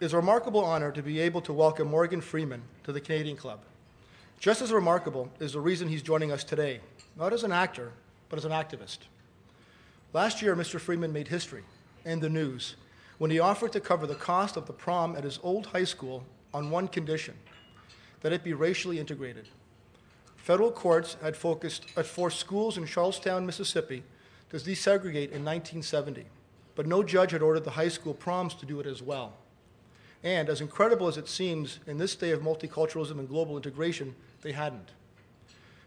It is a remarkable honor to be able to welcome Morgan Freeman to the Canadian Club. Just as remarkable is the reason he's joining us today, not as an actor, but as an activist. Last year, Mr. Freeman made history and the news when he offered to cover the cost of the prom at his old high school on one condition that it be racially integrated. Federal courts had, focused, had forced schools in Charleston, Mississippi to desegregate in 1970, but no judge had ordered the high school proms to do it as well. And as incredible as it seems in this day of multiculturalism and global integration, they hadn't.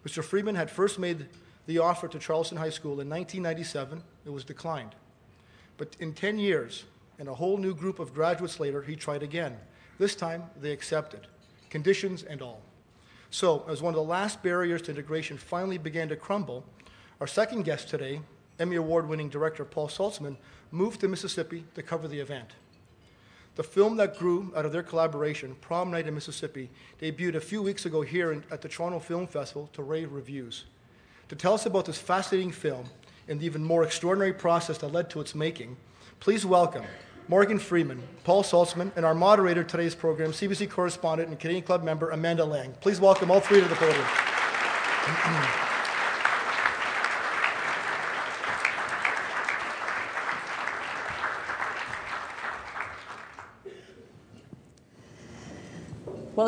Mr. Freeman had first made the offer to Charleston High School in 1997. It was declined. But in 10 years, and a whole new group of graduates later, he tried again. This time, they accepted, conditions and all. So, as one of the last barriers to integration finally began to crumble, our second guest today, Emmy Award winning director Paul Saltzman, moved to Mississippi to cover the event. The film that grew out of their collaboration, Prom Night in Mississippi, debuted a few weeks ago here in, at the Toronto Film Festival to rave reviews. To tell us about this fascinating film and the even more extraordinary process that led to its making, please welcome Morgan Freeman, Paul Saltzman, and our moderator today's program, CBC correspondent and Canadian Club member Amanda Lang. Please welcome all three to the podium.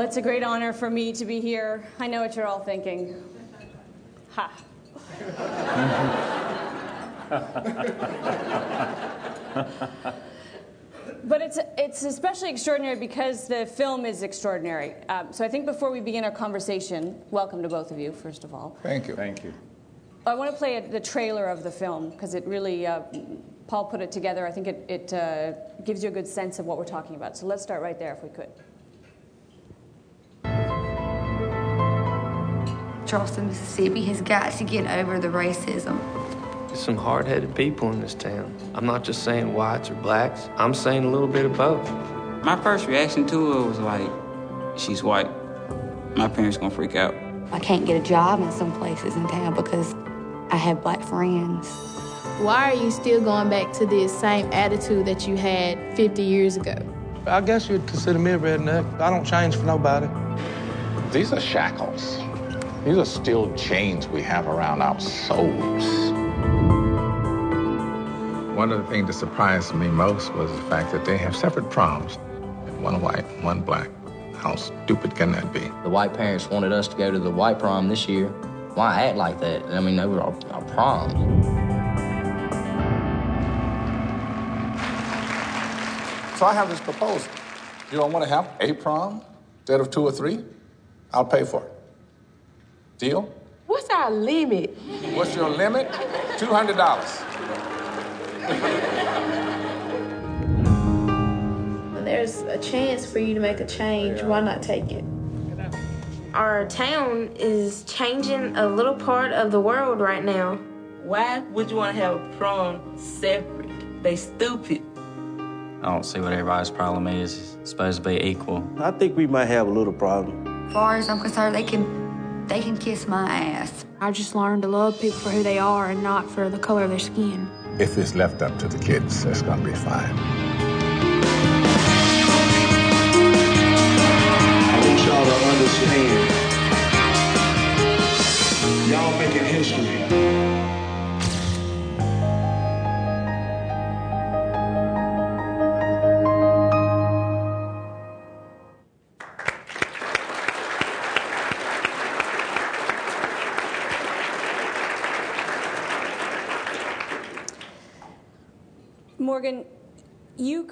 It's a great honor for me to be here. I know what you're all thinking. Ha. but it's, it's especially extraordinary because the film is extraordinary. Um, so I think before we begin our conversation, welcome to both of you, first of all. Thank you. Thank you. I want to play a, the trailer of the film because it really, uh, Paul put it together. I think it, it uh, gives you a good sense of what we're talking about. So let's start right there if we could. Charleston, Mississippi has got to get over the racism. There's some hard headed people in this town. I'm not just saying whites or blacks, I'm saying a little bit of both. My first reaction to her was like, she's white. My parents gonna freak out. I can't get a job in some places in town because I have black friends. Why are you still going back to this same attitude that you had 50 years ago? I guess you'd consider me a redneck. I don't change for nobody. These are shackles. These are still chains we have around our souls. One of the things that surprised me most was the fact that they have separate proms one white, one black. How stupid can that be? The white parents wanted us to go to the white prom this year. Why act like that? I mean, they were our, our proms. So I have this proposal. You don't want to have a prom instead of two or three? I'll pay for it. Deal? What's our limit? What's your limit? $200. There's a chance for you to make a change, why not take it? Our town is changing a little part of the world right now. Why would you want to have a prom separate? They stupid. I don't see what everybody's problem is. It's supposed to be equal. I think we might have a little problem. As far as I'm concerned, they can they can kiss my ass. I just learned to love people for who they are and not for the color of their skin. If it's left up to the kids, it's going to be fine. I want y'all to understand.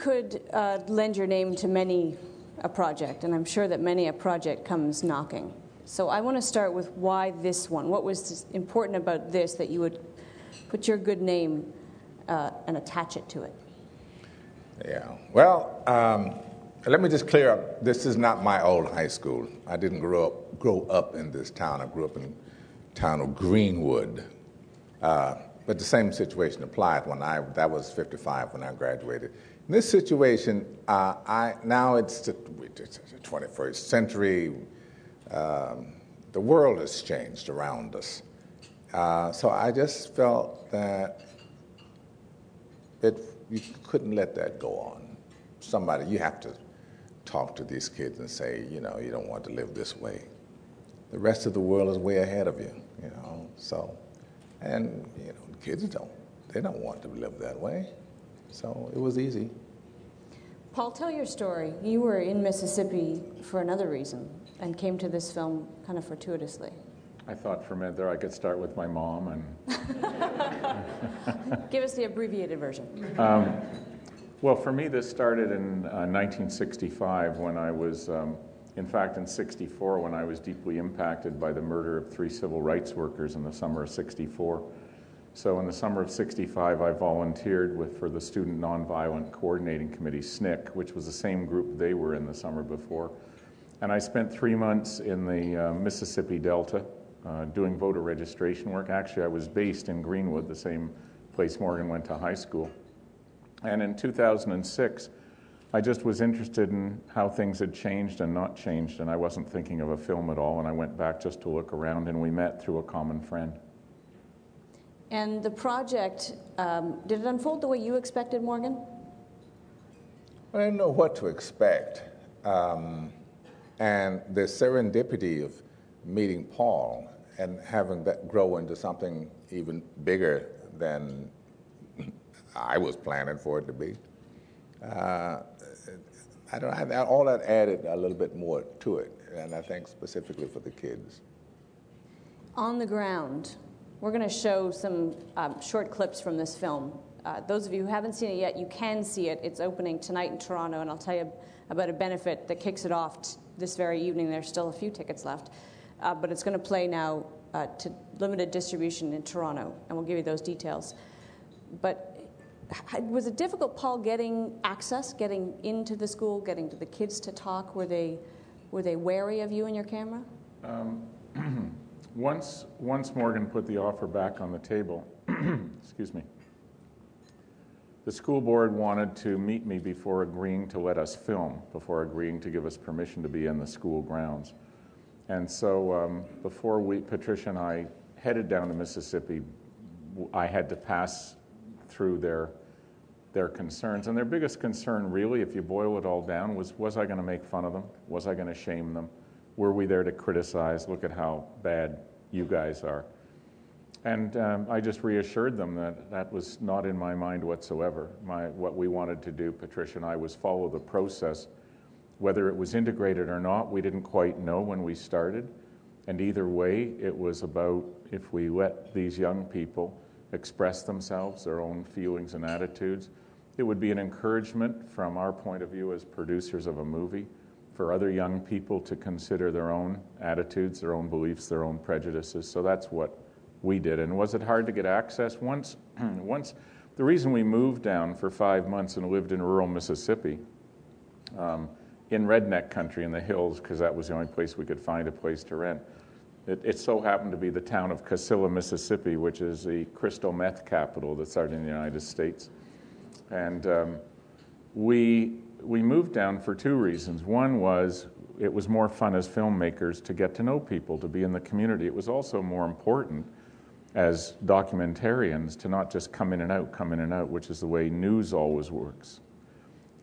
Could uh, lend your name to many a project, and I'm sure that many a project comes knocking. So I want to start with why this one. What was important about this that you would put your good name uh, and attach it to it? Yeah. Well, um, let me just clear up. This is not my old high school. I didn't grow up grow up in this town. I grew up in town of Greenwood. Uh, but the same situation applied when I that was 55 when I graduated. In this situation, uh, I now it's the, it's the 21st century. Um, the world has changed around us, uh, so I just felt that it you couldn't let that go on. Somebody you have to talk to these kids and say, you know, you don't want to live this way. The rest of the world is way ahead of you, you know. So, and you know, kids don't they don't want to live that way. So it was easy. Paul, tell your story. You were in Mississippi for another reason and came to this film kind of fortuitously. I thought for a minute there I could start with my mom and. Give us the abbreviated version. Um, well, for me, this started in uh, 1965 when I was, um, in fact, in 64 when I was deeply impacted by the murder of three civil rights workers in the summer of 64. So in the summer of 65, I volunteered with, for the Student Nonviolent Coordinating Committee, SNCC, which was the same group they were in the summer before. And I spent three months in the uh, Mississippi Delta uh, doing voter registration work. Actually, I was based in Greenwood, the same place Morgan went to high school. And in 2006, I just was interested in how things had changed and not changed, and I wasn't thinking of a film at all, and I went back just to look around, and we met through a common friend. And the project, um, did it unfold the way you expected, Morgan? I didn't know what to expect. Um, and the serendipity of meeting Paul and having that grow into something even bigger than I was planning for it to be. Uh, I don't know, all that added a little bit more to it, and I think specifically for the kids. On the ground, we're going to show some um, short clips from this film. Uh, those of you who haven't seen it yet, you can see it. It's opening tonight in Toronto, and I'll tell you about a benefit that kicks it off t- this very evening. There's still a few tickets left, uh, but it's going to play now uh, to limited distribution in Toronto, and we'll give you those details. But was it difficult, Paul, getting access, getting into the school, getting to the kids to talk? Were they, were they wary of you and your camera? Um, once, once Morgan put the offer back on the table, excuse me, the school board wanted to meet me before agreeing to let us film, before agreeing to give us permission to be in the school grounds. And so um, before we, Patricia and I headed down to Mississippi, I had to pass through their, their concerns. And their biggest concern, really, if you boil it all down, was was I going to make fun of them? Was I going to shame them? Were we there to criticize? Look at how bad you guys are. And um, I just reassured them that that was not in my mind whatsoever. My, what we wanted to do, Patricia and I, was follow the process. Whether it was integrated or not, we didn't quite know when we started. And either way, it was about if we let these young people express themselves, their own feelings and attitudes, it would be an encouragement from our point of view as producers of a movie for other young people to consider their own attitudes, their own beliefs, their own prejudices. So that's what we did. And was it hard to get access? Once, once the reason we moved down for five months and lived in rural Mississippi, um, in redneck country in the hills, because that was the only place we could find a place to rent. It, it, so happened to be the town of Casilla, Mississippi, which is the crystal meth capital that started in the United States. And um, we we moved down for two reasons. One was it was more fun as filmmakers to get to know people, to be in the community. It was also more important as documentarians to not just come in and out, come in and out, which is the way news always works,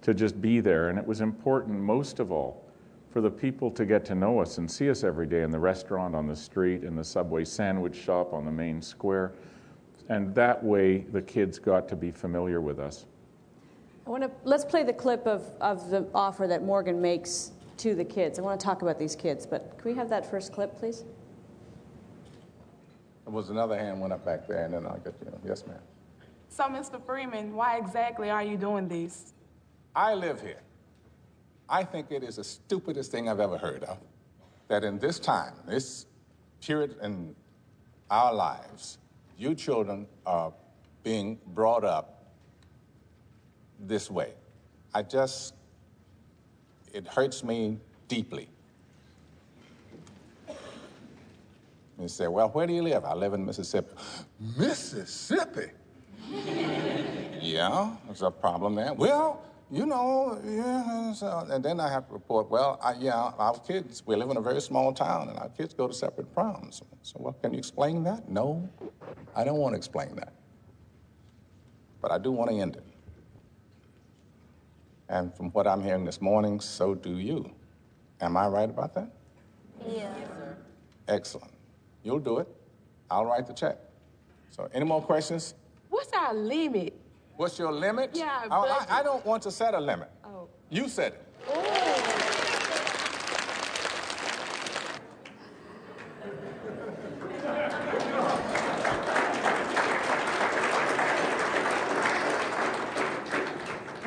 to just be there. And it was important, most of all, for the people to get to know us and see us every day in the restaurant, on the street, in the subway sandwich shop, on the main square. And that way, the kids got to be familiar with us. I want to let's play the clip of, of the offer that Morgan makes to the kids. I want to talk about these kids, but can we have that first clip, please? There was another hand went up back there, and then I got you. Know, yes, ma'am. So, Mr. Freeman, why exactly are you doing this? I live here. I think it is the stupidest thing I've ever heard of. That in this time, this period in our lives, you children are being brought up this way. I just, it hurts me deeply. You say, well, where do you live? I live in Mississippi. Mississippi? yeah, there's a problem there. Well, you know, yeah, so, and then I have to report, well, I, yeah, our kids, we live in a very small town, and our kids go to separate proms. So, well, can you explain that? No, I don't want to explain that. But I do want to end it. And from what I'm hearing this morning, so do you. Am I right about that? Yeah. Yes, sir. Excellent. You'll do it. I'll write the check. So, any more questions? What's our limit? What's your limit? Yeah, I, I- I don't want to set a limit. Oh. You set it.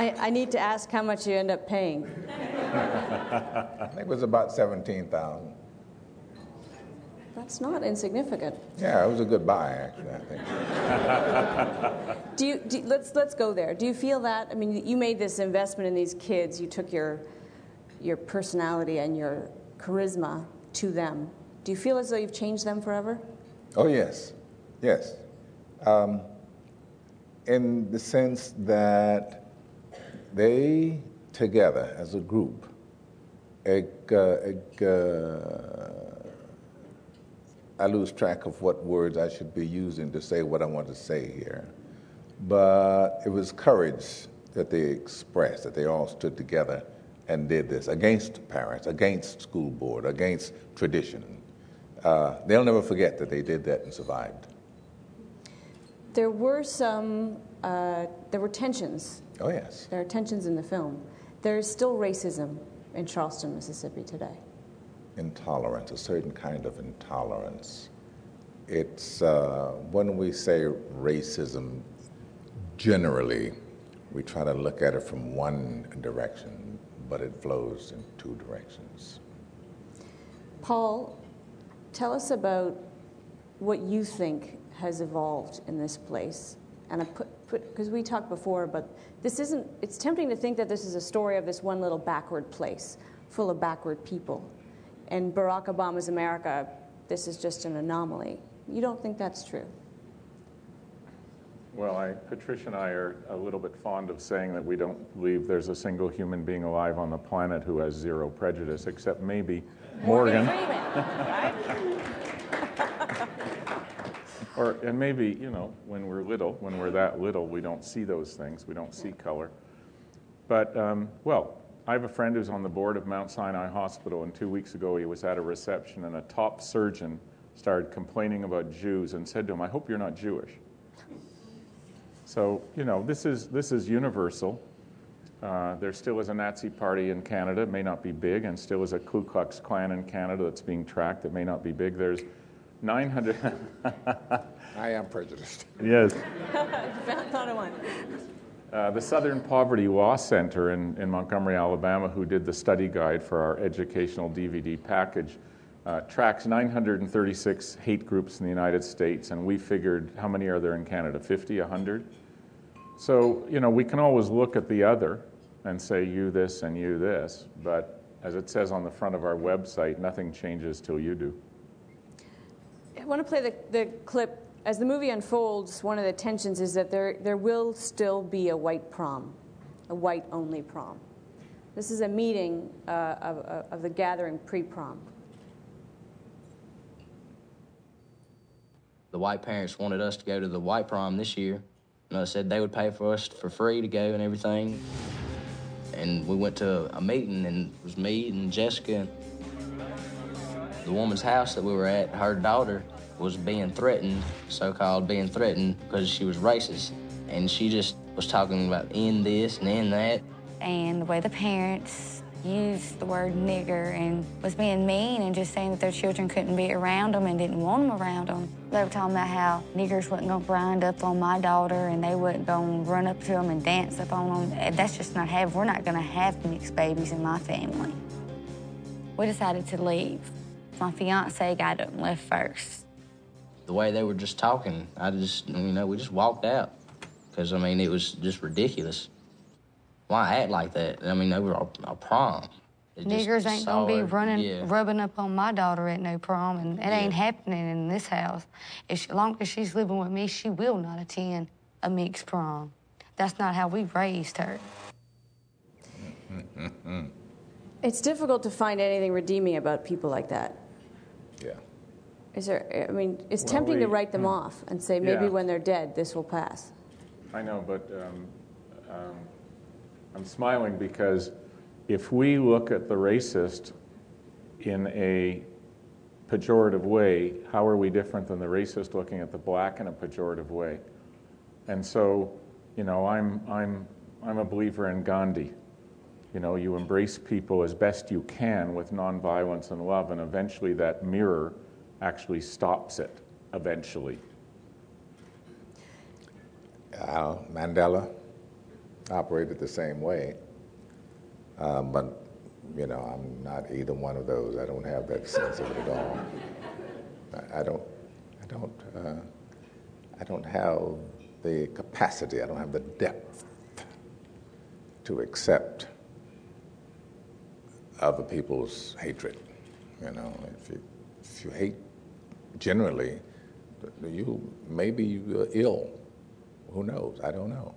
I, I need to ask how much you end up paying. I think it was about 17,000. That's not insignificant. Yeah, it was a good buy, actually, I think. Do you, do, let's, let's go there. Do you feel that? I mean, you made this investment in these kids. You took your, your personality and your charisma to them. Do you feel as though you've changed them forever? Oh, yes. Yes. Um, in the sense that they, together as a group, uh, uh, I lose track of what words I should be using to say what I want to say here. But it was courage that they expressed, that they all stood together and did this against parents, against school board, against tradition. Uh, they'll never forget that they did that and survived. There were some, uh, there were tensions. Oh, yes. There are tensions in the film. There is still racism in Charleston, Mississippi today. Intolerance, a certain kind of intolerance. It's uh, when we say racism, generally, we try to look at it from one direction, but it flows in two directions. Paul, tell us about what you think has evolved in this place. And I put, put because we talked before, but this isn't, it's tempting to think that this is a story of this one little backward place full of backward people. And Barack Obama's America, this is just an anomaly. You don't think that's true? Well, I, Patricia and I are a little bit fond of saying that we don't believe there's a single human being alive on the planet who has zero prejudice, except maybe Morgan. or and maybe you know when we're little, when we're that little, we don't see those things. We don't see color. But um, well, I have a friend who's on the board of Mount Sinai Hospital, and two weeks ago he was at a reception, and a top surgeon started complaining about Jews and said to him, "I hope you're not Jewish." So you know this is this is universal. Uh, there still is a Nazi party in Canada. It may not be big, and still is a Ku Klux Klan in Canada that's being tracked. It may not be big. There's 900. I am prejudiced. yes. Thought of one. Uh, the Southern Poverty Law Center in, in Montgomery, Alabama, who did the study guide for our educational DVD package, uh, tracks 936 hate groups in the United States, and we figured how many are there in Canada? 50, 100? So, you know, we can always look at the other and say you this and you this, but as it says on the front of our website, nothing changes till you do. I want to play the, the clip. As the movie unfolds, one of the tensions is that there, there will still be a white prom, a white only prom. This is a meeting uh, of, of- of the gathering pre prom. The white parents wanted us to go to the white prom this year. And I said they would pay for us for free to go and everything. And we went to a meeting, and it was me and Jessica. The woman's house that we were at, her daughter was being threatened, so called being threatened, because she was racist. And she just was talking about in this and in that. and the way the parents used the word nigger and was being mean and just saying that their children couldn't be around them and didn't want them around them. They were talking about how niggers wasn't going to grind up on my daughter and they wasn't going to run up to them and dance up on them. That's just not have. We're not going to have mixed babies in my family. We decided to leave. My fiance got up and left first. The way they were just talking, I just, you know, we just walked out. Because, I mean, it was just ridiculous. Why act like that? I mean, over a, a prom. It Niggers ain't gonna be her- running, Yeah. rubbing up on my daughter at no prom, and it ain't happening in this house. If she, as long as she's living with me, she will not attend a mixed prom. That's not how we raised her. It's difficult to find anything redeeming about people like that. Is there, I mean, it's Well, tempting to write them off and say maybe Yeah. when they're dead, this will pass. I know, but um, um, I'm smiling because if we look at the racist in a pejorative way, how are we different than the racist looking at the black in a pejorative way? And so, you know, I'm, I'm, I'm a believer in Gandhi. You know, you embrace people as best you can with nonviolence and love, and eventually that mirror actually stops it, eventually. Uh, Mandela operated the same way. Um, but, you know, I'm not either one of those. I don't have that sense of it at all. I, I don't, I don't, uh, I don't have the capacity, I don't have the depth to accept other people's hatred. You know, if you, if you hate generally, you maybe you're uh, ill. Who knows? I don't know.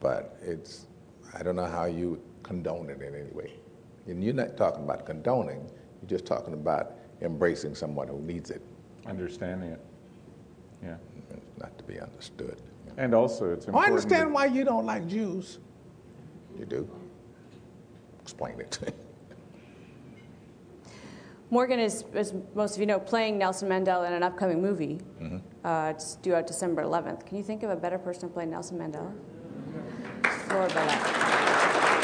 But it's, I don't know how you condone it in any way. And you're not talking about condoning, you're just talking about embracing someone who needs it. Understanding it. Yeah. It's not to be understood. And also, it's important. I understand why you don't like Jews. You do? Explain it. Morgan is, as most of you know, playing Nelson Mandela in an upcoming movie. Mhm. Uh, it's due out December 11th. Can you think of a better person to play Nelson Mandela? Bella.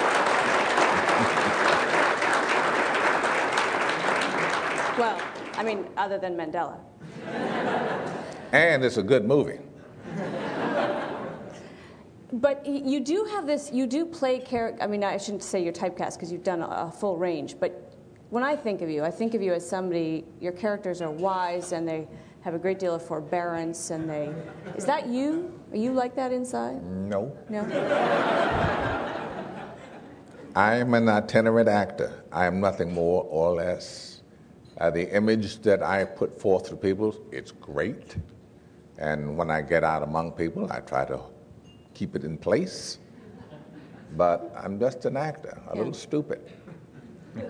well, I mean, other than Mandela. and it's a good movie. But you do have this, you do play character, I mean, I shouldn't say you're typecast because you've done a full range, but when I think of you, I think of you as somebody, your characters are wise and they have a great deal of forbearance and they, is that you? Are you like that inside? No. No? I am an itinerant actor. I am nothing more or less. Uh, the image that I put forth to people, it's great. And when I get out among people, I try to keep it in place. But I'm just an actor, a little stupid.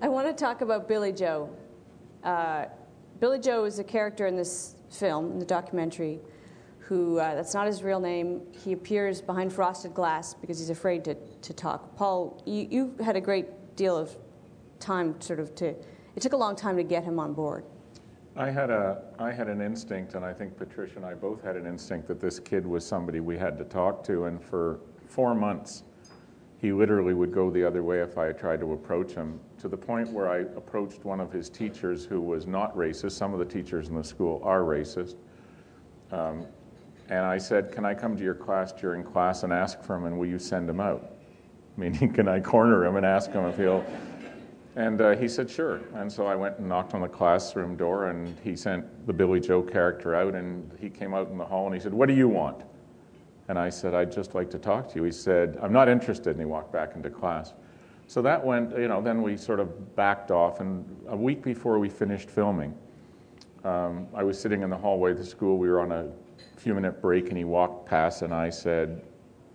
I want to talk about Billy Joe. Uh, Billy Joe is a character in this film, in the documentary, who uh, that's not his real name. He appears behind frosted glass because he's afraid to, to talk. Paul, you, you had a great deal of time, sort of, to. It took a long time to get him on board. I had a I had an instinct, and I think Patricia and I both had an instinct that this kid was somebody we had to talk to. And for four months, he literally would go the other way if I tried to approach him. To the point where I approached one of his teachers who was not racist. Some of the teachers in the school are racist. Um, and I said, "Can I come to your class during class and ask for him, and will you send him out?" Meaning, can I corner him and ask him if he'll and uh, he said, sure. And so I went and knocked on the classroom door, and he sent the Billy Joe character out, and he came out in the hall and he said, What do you want? And I said, I'd just like to talk to you. He said, I'm not interested. And he walked back into class. So that went, you know, then we sort of backed off. And a week before we finished filming, um, I was sitting in the hallway of the school. We were on a few minute break, and he walked past, and I said,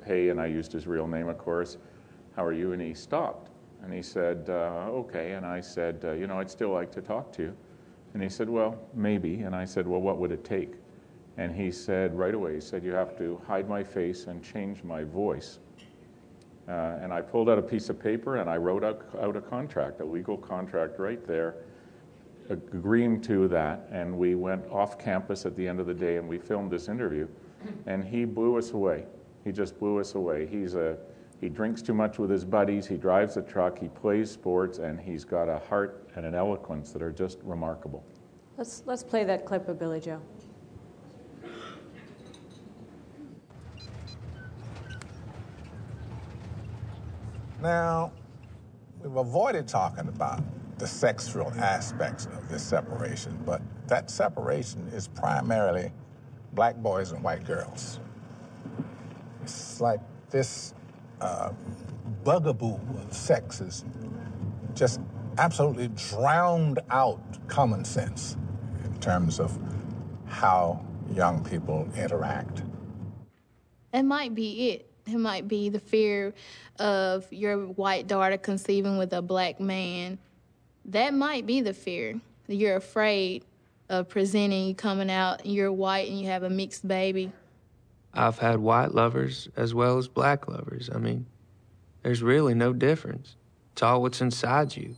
Hey, and I used his real name, of course. How are you? And he stopped. And he said, uh, okay. And I said, uh, you know, I'd still like to talk to you. And he said, well, maybe. And I said, well, what would it take? And he said right away, he said, you have to hide my face and change my voice. Uh, and I pulled out a piece of paper and I wrote out, out a contract, a legal contract right there, agreeing to that. And we went off campus at the end of the day and we filmed this interview. And he blew us away. He just blew us away. He's a he drinks too much with his buddies, he drives a truck, he plays sports, and he's got a heart and an eloquence that are just remarkable. Let's, let's play that clip of Billy Joe. Now, we've avoided talking about the sexual aspects of this separation, but that separation is primarily black boys and white girls. It's like this uh, bugaboo of sex is just absolutely drowned out common sense in terms of how young people interact. It might be it. It might be the fear of your white daughter conceiving with a black man. That might be the fear. You're afraid of presenting, coming out, you're white and you have a mixed baby? I've had white lovers as well as black lovers. I mean, there's really no difference. It's all what's inside you,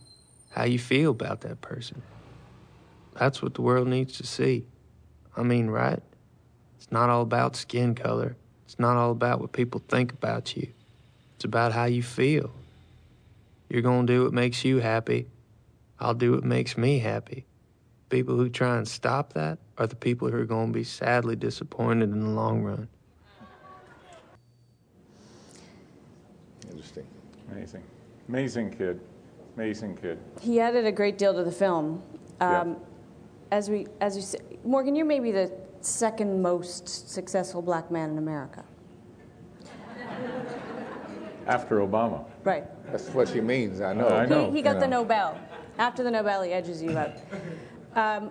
how you feel about that person. That's what the world needs to see. I mean, right? It's not all about skin color. It's not all about what people think about you. It's about how you feel. You're going to do what makes you happy. I'll do what makes me happy. People who try and stop that are the people who are going to be sadly disappointed in the long run. Interesting. Amazing. Amazing kid. Amazing kid. He added a great deal to the film. Um, As we, as you say, Morgan, you're maybe the second most successful black man in America. After Obama. Right. That's what she means. I know. I know. He, he got You the know. Nobel. After the Nobel, he edges you out. Um,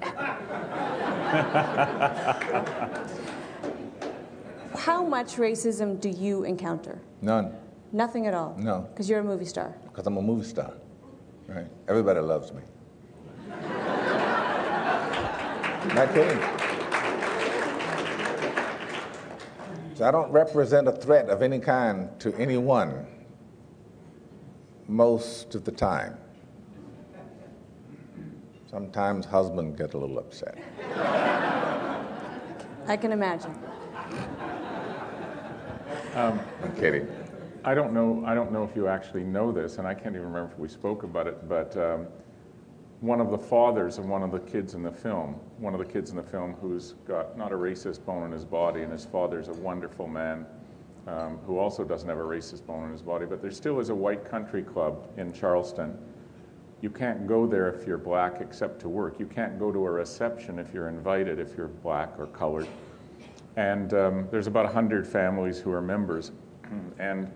how much racism do you encounter? None. Nothing at all. No. Because you're a movie star. Because I'm a movie star. Right? Everybody loves me. Not kidding. So I don't represent a threat of any kind to anyone most of the time. Sometimes husbands get a little upset. I can imagine. Um, I'm kidding. I don't know. I don't know if you actually know this, and I can't even remember if we spoke about it. But um, one of the fathers of one of the kids in the film, one of the kids in the film who's got not a racist bone in his body, and his father's a wonderful man um, who also doesn't have a racist bone in his body. But there still is a white country club in Charleston. You can't go there if you're black except to work. You can't go to a reception if you're invited if you're black or colored. And um, there's about 100 families who are members. and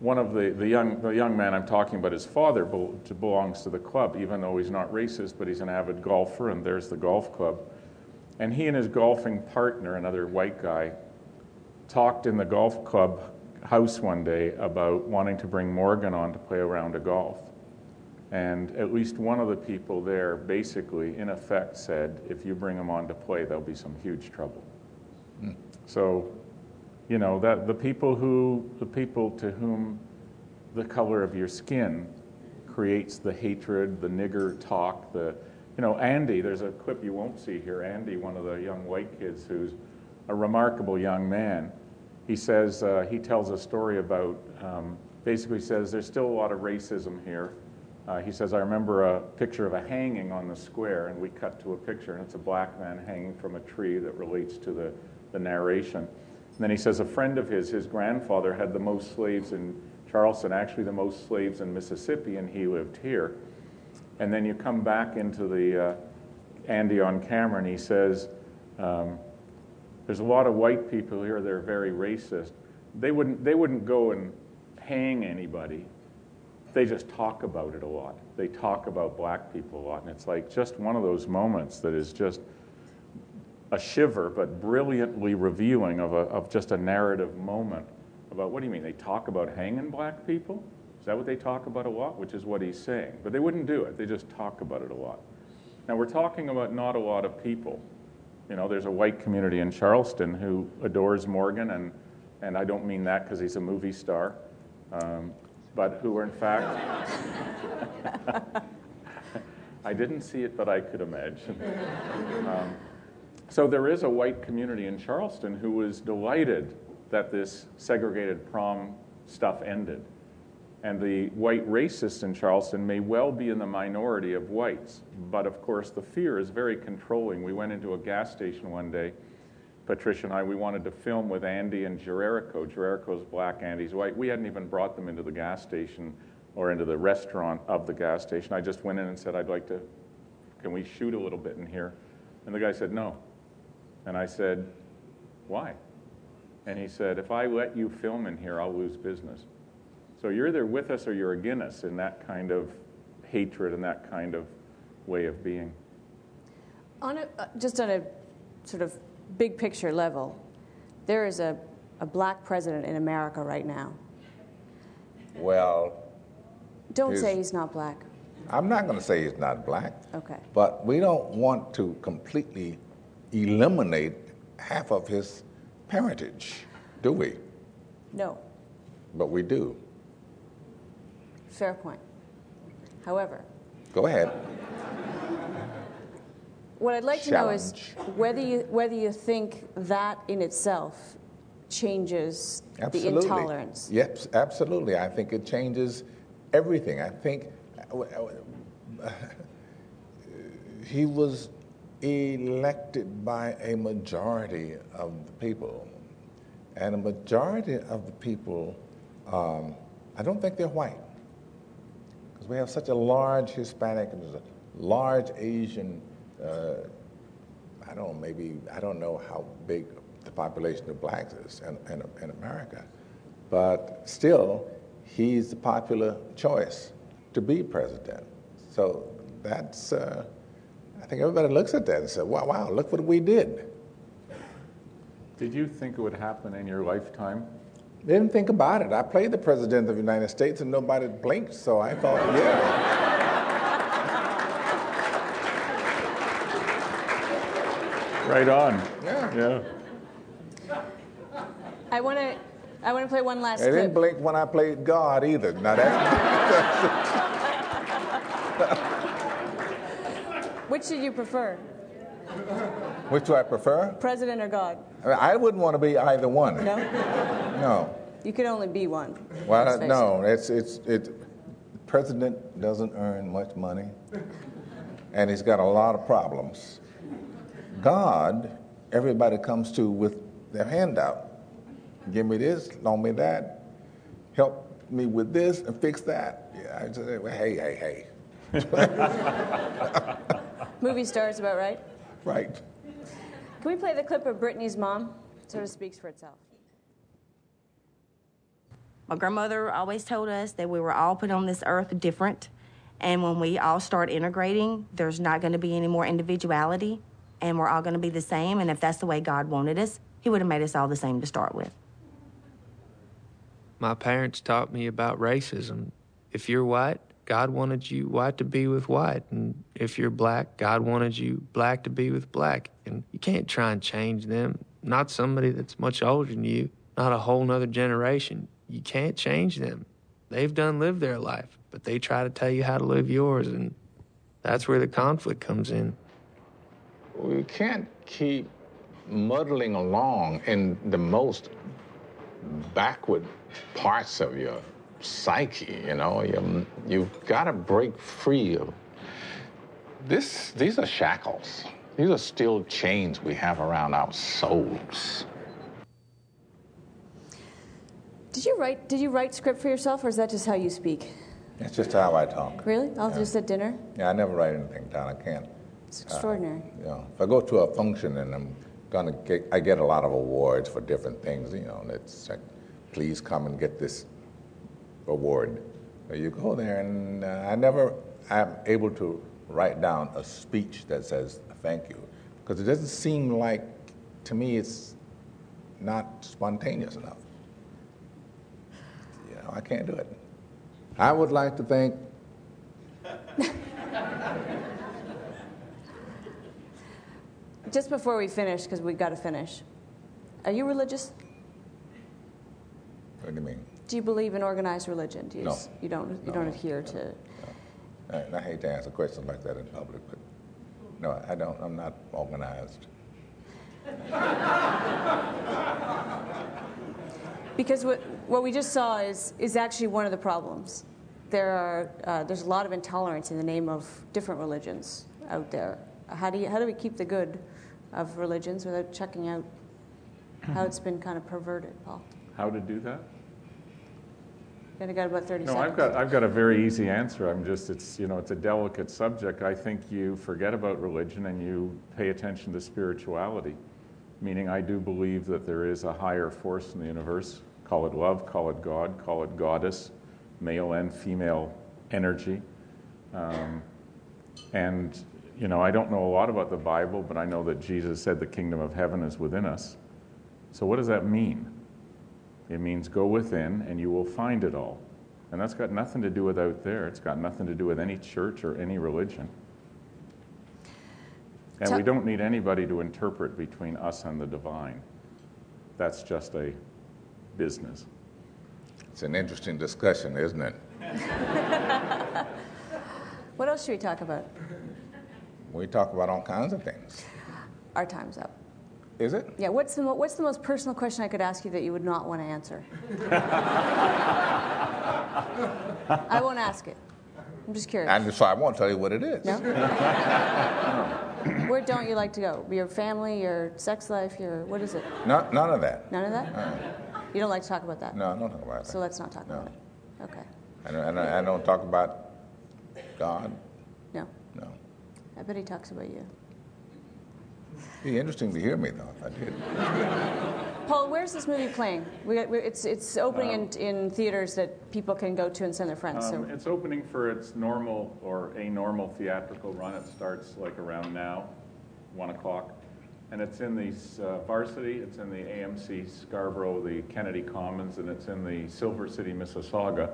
one of the, the, young, the young man I'm talking about, his father bel- belongs to the club, even though he's not racist, but he's an avid golfer, and there's the golf club. And he and his golfing partner, another white guy, talked in the golf club house one day about wanting to bring Morgan on to play a round of golf. And at least one of the people there basically, in effect, said, if you bring him on to play, there'll be some huge trouble. So, you know, that the people who, the people to whom the color of your skin creates the hatred, the nigger talk, the, you know, Andy, there's a clip you won't see here. Andy, one of the young white kids who's a remarkable young man, he says, uh, he tells a story about, um, basically says there's still a lot of racism here. Uh, he says, I remember a picture of a hanging on the square, and we cut to a picture, and it's a black man hanging from a tree that relates to the, the narration. And then he says, a friend of his, his grandfather, had the most slaves in Charleston, actually the most slaves in Mississippi, and he lived here. And then you come back into the uh, Andy on camera, and he says, um, there's a lot of white people here they're very racist. They wouldn't, they wouldn't go and hang anybody. They just talk about it a lot. They talk about black people a lot. And it's like just one of those moments that is just a shiver, but brilliantly revealing of, a, of just a narrative moment about what do you mean? They talk about hanging black people? Is that what they talk about a lot? Which is what he's saying. But they wouldn't do it, they just talk about it a lot. Now, we're talking about not a lot of people. You know, there's a white community in Charleston who adores Morgan, and, and I don't mean that because he's a movie star, um, but who are in fact. I didn't see it, but I could imagine. Um, so there is a white community in Charleston who was delighted that this segregated prom stuff ended. And the white racists in Charleston may well be in the minority of whites. But of course, the fear is very controlling. We went into a gas station one day, Patricia and I, we wanted to film with Andy and Jericho. Jericho's black, Andy's white. We hadn't even brought them into the gas station or into the restaurant of the gas station. I just went in and said, I'd like to, can we shoot a little bit in here? And the guy said, no. And I said, why? And he said, if I let you film in here, I'll lose business. So you're either with us or you're against us in that kind of hatred and that kind of way of being. On a, uh, just on a sort of big picture level, there is a, a black president in America right now. Well, Don't say he's not black. I'm not going to say he's not black, Okay. but we don't want to completely eliminate half of his parentage, do we? No. But we do. Fair point. However, Go ahead. what I'd like to know is whether you whether you think that in itself changes Absolutely. the intolerance. Yes, absolutely. I think it changes everything. I think uh, he was elected by a majority of the people. And a majority of the people, um, I don't think they're white. Because we have such a large Hispanic and there's a large Asian, uh, I don't maybe, I don't know how big the population of blacks is in, in, in America. But still, he's the popular choice to be president. So that's, uh, I think everybody looks at that and says, wow, wow, look what we did. Did you think it would happen in your lifetime? Didn't think about it. I played the president of the United States and nobody blinked, so I thought, yeah. Right on. Yeah. Yeah. I want to I want to play one last They clip. didn't blink when I played God either. Now that, Which did you prefer, which do I prefer? president or God? I, wouldn't want to be either one. No. No. You could only be one. Well, Let's no, it's, it's, it, president doesn't earn much money, and he's got a lot of problems. God, everybody comes to with their hand out. Give me this, loan me that, help me with this, and fix that. Yeah, I just, well, hey, hey, hey. Movie stars about right. Right. Can we play the clip of Brittany's mom? It Sort of speaks for itself. My grandmother always told us that we were all put on this earth different. And when we all start integrating, there's not going to be any more individuality, and we're all going to be the same. And if that's the way God wanted us, He would have made us all the same to start with. My parents taught me about racism. If you're white, God wanted you white to be with white. And if you're black, God wanted you black to be with black. And you can't try and change them. Not somebody that's much older than you, not a whole nother generation. You can't change them. They've done lived their life, but they try to tell you how to live yours. And that's where the conflict comes in. We can't keep muddling along in the most backward parts of your psyche, you know. You, you've got to break free of this. These are shackles. These are still chains we have around our souls. Did you write? Did you write script for yourself, or is that just how you speak? It's just how I talk. Really? All just at dinner? Yeah, I never write anything down. I can't. It's uh, extraordinary. You know, if I go to a function and I'm gonna get, I get a lot of awards for different things. You know, and it's like, please come and get this award. You go there, and uh, I never am able to write down a speech that says thank you, because it doesn't seem like, to me, it's not spontaneous enough. You know, I can't do it. I would like to thank Just before we finish, because we've got to finish. Are you religious? What do you mean? Do you believe in organized religion? Do you, No. s- you don't. You No, don't no, adhere to. I, I hate to answer questions like that in public, but no, I don't. I'm not organized. Because what, what we just saw is, is actually one of the problems. There are, uh, there's a lot of intolerance in the name of different religions out there. How do, you, how do we keep the good of religions without checking out how it's been kind of perverted, Paul? How to do that? You got about 30 No, seconds. I've got, I've got a very easy answer. I'm just, it's, you know, it's a delicate subject. I think you forget about religion and you pay attention to spirituality. Meaning, I do believe that there is a higher force in the universe. Call it love, call it God, call it goddess, male and female energy. Um, and, you know, I don't know a lot about the Bible, but I know that Jesus said the kingdom of heaven is within us. So, what does that mean? It means go within and you will find it all. And that's got nothing to do with out there. It's got nothing to do with any church or any religion. And Tell- we don't need anybody to interpret between us and the divine. That's just a business. It's an interesting discussion, isn't it? What else should we talk about? We talk about all kinds of things. Our time's up. Is it? Yeah, what's the, mo- what's the most personal question I could ask you that you would not want to answer? I won't ask it. I'm just curious. And so I won't tell you what it is. No? Where don't you like to go? Your family, your sex life, your what is it? No, none of that. None of that? Uh-uh. You don't like to talk about that? No, I don't talk about that. So let's not talk about it. Okay. I don't, I don't, I don't talk about God. No. No. I bet he talks about you. Be interesting to hear me though if I did. Paul, where's this movie playing? We we, it's it's opening in, in theaters that people can go to and send their friends. Um, so it's opening for its normal or a normal theatrical run. It starts like around now, one o'clock, and it's in the uh, Varsity. It's in the AMC Scarborough, the Kennedy Commons, and it's in the Silver City, Mississauga.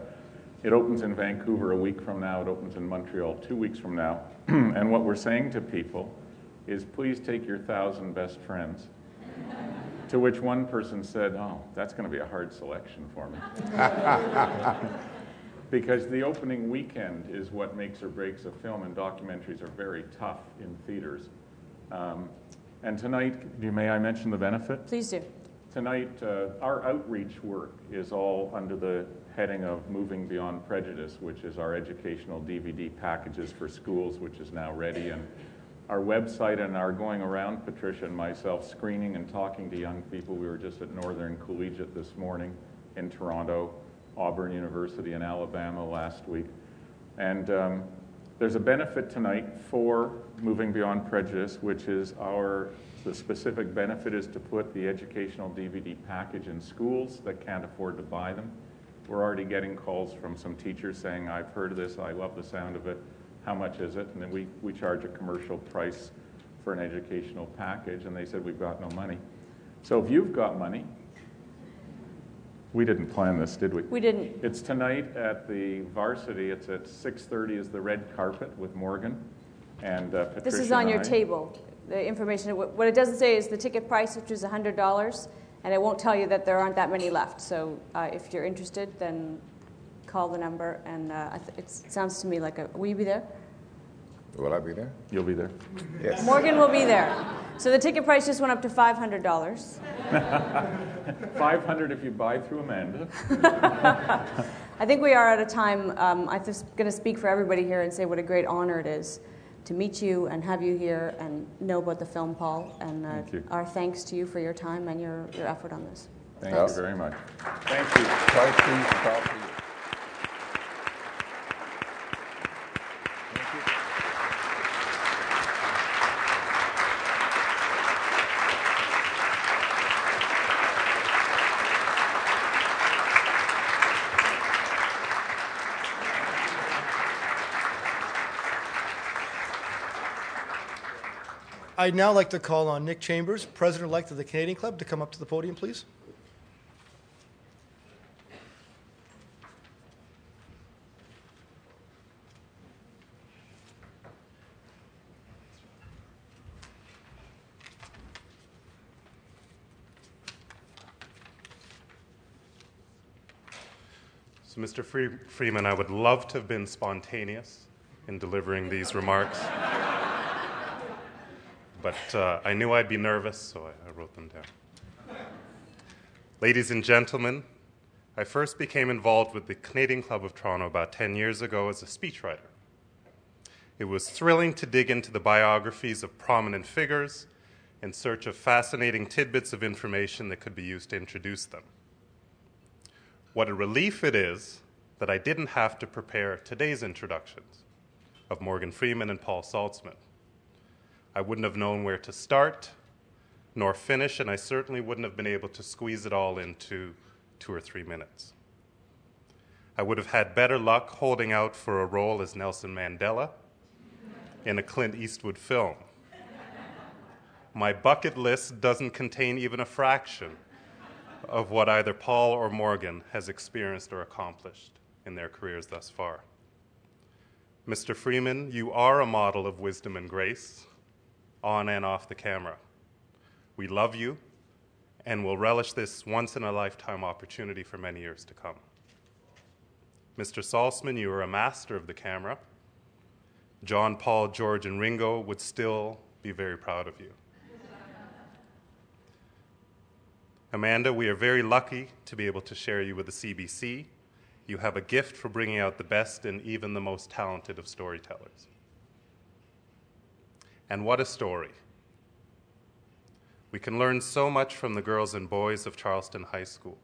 It opens in Vancouver a week from now. It opens in Montreal two weeks from now. and what we're saying to people is, please take your thousand best friends. To which one person said, "Oh, that's going to be a hard selection for me." because the opening weekend is what makes or breaks a film, and documentaries are very tough in theaters. Um, and tonight, may I mention the benefit? please do. Tonight, uh, our outreach work is all under the heading of Moving Beyond Prejudice, which is our educational DVD packages for schools, which is now ready. And our website and our going around, Patricia and myself, screening and talking to young people. We were just at Northern Collegiate this morning in Toronto, Auburn University in Alabama last week. And um, there's a benefit tonight for Moving Beyond Prejudice, which is our, the specific benefit is to put the educational DVD package in schools that can't afford to buy them. We're already getting calls from some teachers saying, I've heard of this, I love the sound of it, how much is it? And then we, we charge a commercial price for an educational package, and they said, we've got no money. So if you've got money, we didn't plan this, did we? We didn't. It's tonight at the Varsity. It's at 6:30 is the red carpet with Morgan and uh, Patricia. This is on your I. table. The information. What it doesn't say is the ticket price, which is hundred dollars, and it won't tell you that there aren't that many left. So uh, if you're interested, then call the number. And uh, it sounds to me like a. Will you be there? Will I be there? You'll be there. Yes. Morgan will be there. So the ticket price just went up to five hundred dollars. 500 if you buy through Amanda. I think we are at a time. Um, I'm just going to speak for everybody here and say what a great honor it is to meet you and have you here and know about the film, Paul. And uh, Thank you. our thanks to you for your time and your, your effort on this. Thank Thanks. you very much. Thank you. I'd now like to call on Nick Chambers, President-elect of the Canadian Club, to come up to the podium, please. So, Mr. Freeman, I would love to have been spontaneous in delivering these remarks. But uh, I knew I'd be nervous, so I, I wrote them down. Ladies and gentlemen, I first became involved with the Canadian Club of Toronto about 10 years ago as a speechwriter. It was thrilling to dig into the biographies of prominent figures in search of fascinating tidbits of information that could be used to introduce them. What a relief it is that I didn't have to prepare today's introductions of Morgan Freeman and Paul Saltzman. I wouldn't have known where to start nor finish, and I certainly wouldn't have been able to squeeze it all into two or three minutes. I would have had better luck holding out for a role as Nelson Mandela in a Clint Eastwood film. My bucket list doesn't contain even a fraction of what either Paul or Morgan has experienced or accomplished. in their careers thus far. Mr. Freeman, you are a model of wisdom and grace on and off the camera. We love you and will relish this once in a lifetime opportunity for many years to come. Mr. Saltzman, you are a master of the camera. John, Paul, George, and Ringo would still be very proud of you. Amanda, we are very lucky to be able to share you with the CBC. You have a gift for bringing out the best and even the most talented of storytellers. And what a story! We can learn so much from the girls and boys of Charleston High School.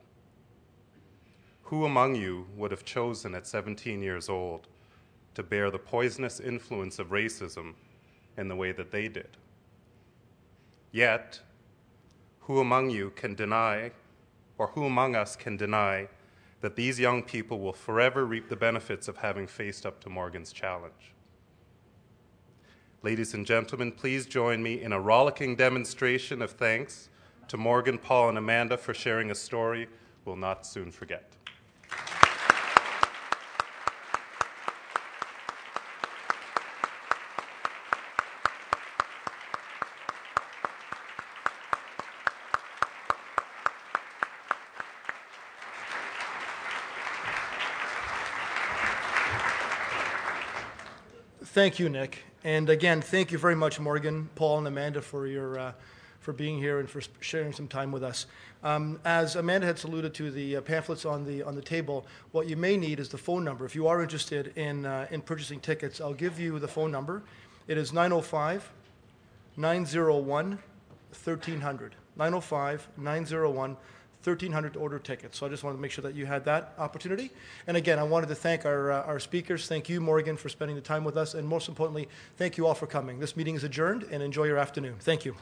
Who among you would have chosen at 17 years old to bear the poisonous influence of racism in the way that they did? Yet, who among you can deny, or who among us can deny, that these young people will forever reap the benefits of having faced up to Morgan's challenge? Ladies and gentlemen, please join me in a rollicking demonstration of thanks to Morgan, Paul, and Amanda for sharing a story we'll not soon forget. Thank you, Nick. And again, thank you very much, Morgan, Paul, and Amanda, for your uh, for being here and for sharing some time with us. Um, as Amanda had alluded to, the uh, pamphlets on the on the table. What you may need is the phone number. If you are interested in uh, in purchasing tickets, I'll give you the phone number. It is 905 901 1300. 905 901 1,300 to order tickets. So I just wanted to make sure that you had that opportunity. And again, I wanted to thank our, uh, our speakers. Thank you, Morgan, for spending the time with us. And most importantly, thank you all for coming. This meeting is adjourned and enjoy your afternoon. Thank you.